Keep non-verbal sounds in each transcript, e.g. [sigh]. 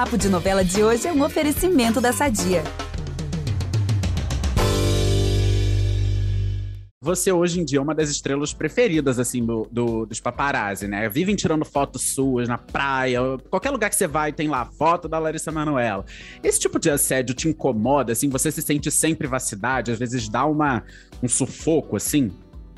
Papo de Novela de hoje é um oferecimento da Sadia. Você hoje em dia é uma das estrelas preferidas, assim, do, do, dos paparazzi, né? Vivem tirando fotos suas na praia, qualquer lugar que você vai tem lá foto da Larissa Manoela. Esse tipo de assédio te incomoda, assim? Você se sente sem privacidade? Às vezes dá uma, um sufoco, assim?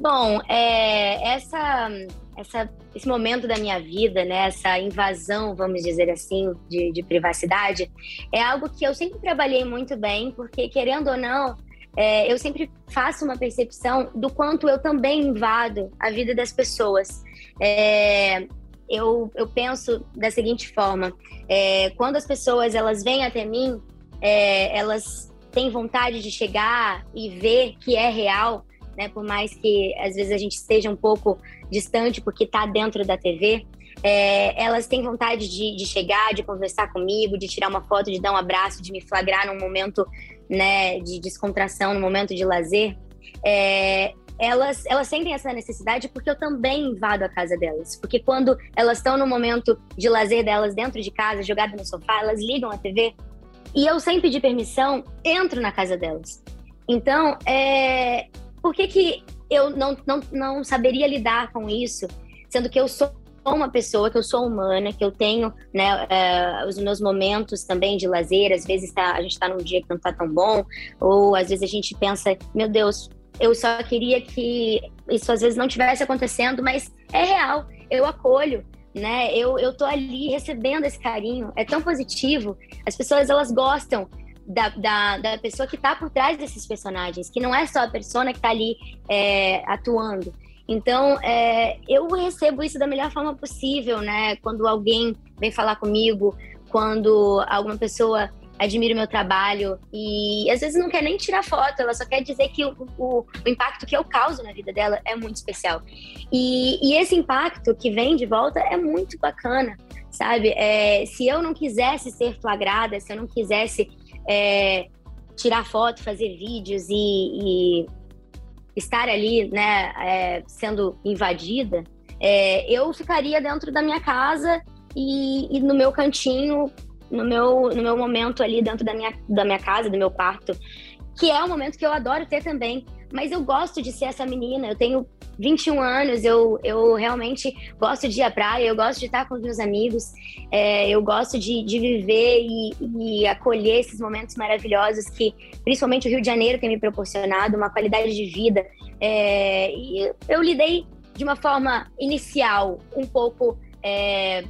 Bom, é, essa, essa, esse momento da minha vida, né, essa invasão, vamos dizer assim, de, de privacidade, é algo que eu sempre trabalhei muito bem, porque querendo ou não, é, eu sempre faço uma percepção do quanto eu também invado a vida das pessoas. É, eu, eu penso da seguinte forma: é, quando as pessoas elas vêm até mim, é, elas têm vontade de chegar e ver que é real, né? Por mais que às vezes a gente esteja um pouco distante porque está dentro da TV. É, elas têm vontade de, de, chegar, de conversar comigo, de tirar uma foto, de dar um abraço, de me flagrar num momento né, de descontração, num momento de lazer. É, elas, elas sentem essa necessidade porque eu também invado a casa delas. Porque quando elas estão no momento de lazer delas dentro de casa, jogadas no sofá, elas ligam a TV e eu, sem pedir permissão, entro na casa delas. Então, é, por que, que eu não, não, não saberia lidar com isso, sendo que eu sou uma pessoa, que eu sou humana, que eu tenho né, uh, os meus momentos também de lazer. Às vezes tá, a gente está num dia que não está tão bom, ou às vezes a gente pensa, meu Deus, eu só queria que isso às vezes não tivesse acontecendo, mas é real, eu acolho. Né? Eu, eu tô ali recebendo esse carinho, é tão positivo. As pessoas elas gostam da, da, da pessoa que está por trás desses personagens, que não é só a persona que está ali é, atuando. Então, é, eu recebo isso da melhor forma possível, né? Quando alguém vem falar comigo, quando alguma pessoa admira o meu trabalho e às vezes não quer nem tirar foto, ela só quer dizer que o, o, o impacto que eu causo na vida dela é muito especial. E, e esse impacto que vem de volta é muito bacana, sabe? É, se eu não quisesse ser flagrada, se eu não quisesse é, tirar foto, fazer vídeos e, e estar ali, né, é, sendo invadida, é, eu ficaria dentro da minha casa e, e, no meu cantinho, no meu, no meu momento ali dentro da minha, da minha casa, do meu quarto, que é um momento que eu adoro ter também. Mas eu gosto de ser essa menina, eu tenho 21 anos, eu, eu realmente gosto de ir à praia, eu gosto de estar com os meus amigos, é, eu gosto de, de viver e, e, acolher esses momentos maravilhosos que, principalmente, o Rio de Janeiro tem me proporcionado, uma qualidade de vida. É, e eu lidei de uma forma inicial um pouco. É,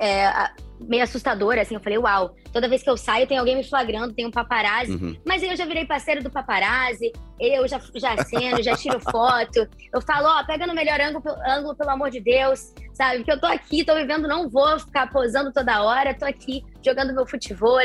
é meio assustadora, assim. Eu falei, uau, toda vez que eu saio tem alguém me flagrando, tem um paparazzi. Uhum. Mas aí eu já virei parceiro do paparazzi, eu já, já aceno, já tiro [laughs] foto. Eu falo, ó, oh, pega no melhor ângulo, ângulo, pelo amor de Deus, sabe? Porque eu tô aqui, tô vivendo, não vou ficar posando toda hora, tô aqui jogando meu futebol.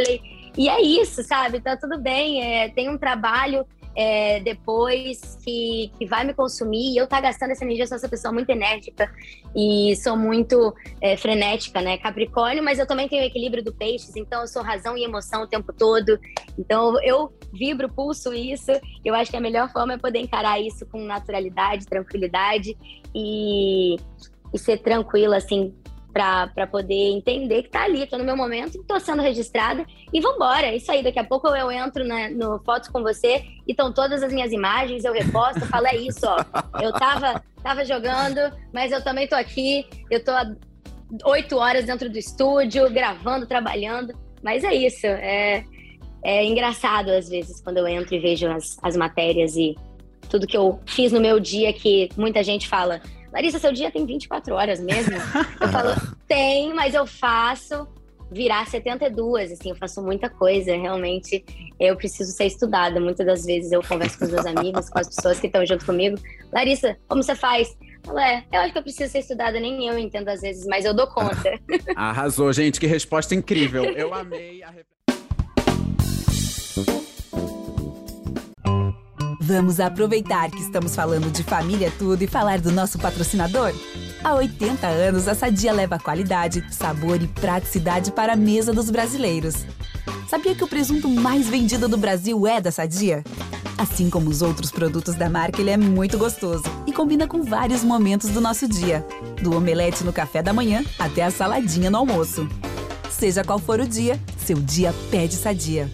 E é isso, sabe? Tá tudo bem, é, tem um trabalho é, depois que, que vai me consumir e eu tá gastando essa energia, eu sou essa pessoa muito enérgica e sou muito é, frenética, né? Capricórnio, mas eu também tenho o equilíbrio do peixes, então eu sou razão e emoção o tempo todo. Então eu vibro, pulso isso. Eu acho que a melhor forma é poder encarar isso com naturalidade, tranquilidade e, e ser tranquila, assim, para poder entender que tá ali, tô no meu momento, tô sendo registrada e vambora. É isso aí, daqui a pouco eu entro na, no Fotos com você e estão todas as minhas imagens, eu reposto, falo, é isso, ó. Eu tava, tava jogando, mas eu também tô aqui, eu tô oito horas dentro do estúdio, gravando, trabalhando, mas é isso, é, é engraçado às vezes quando eu entro e vejo as, as matérias e tudo que eu fiz no meu dia que muita gente fala Larissa, seu dia tem 24 horas mesmo? [laughs] Eu falo, tem, mas eu faço virar 72, assim, eu faço muita coisa, realmente eu preciso ser estudada. Muitas das vezes eu converso com os meus amigos, com as pessoas que estão junto comigo. Larissa, como você faz? Eu, é, eu acho que eu preciso ser estudada, nem eu entendo às vezes, mas eu dou conta. [laughs] Arrasou, gente, que resposta incrível. Eu amei a [laughs] Vamos aproveitar que estamos falando de família tudo e falar do nosso patrocinador? Há 80 anos, a Sadia leva qualidade, sabor e praticidade para a mesa dos brasileiros. Sabia que o presunto mais vendido do Brasil é da Sadia? Assim como os outros produtos da marca, ele é muito gostoso e combina com vários momentos do nosso dia, do omelete no café da manhã até a saladinha no almoço. Seja qual for o dia, seu dia pede sadia.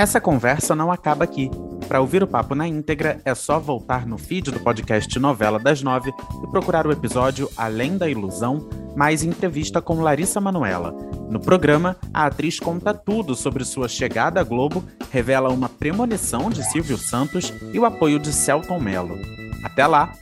Essa conversa não acaba aqui. Para ouvir o papo na íntegra, é só voltar no feed do podcast Novela das Nove e procurar o episódio Além da Ilusão, mais entrevista com Larissa Manuela. No programa, a atriz conta tudo sobre sua chegada à Globo, revela uma premonição de Silvio Santos e o apoio de Celton Mello. Até lá!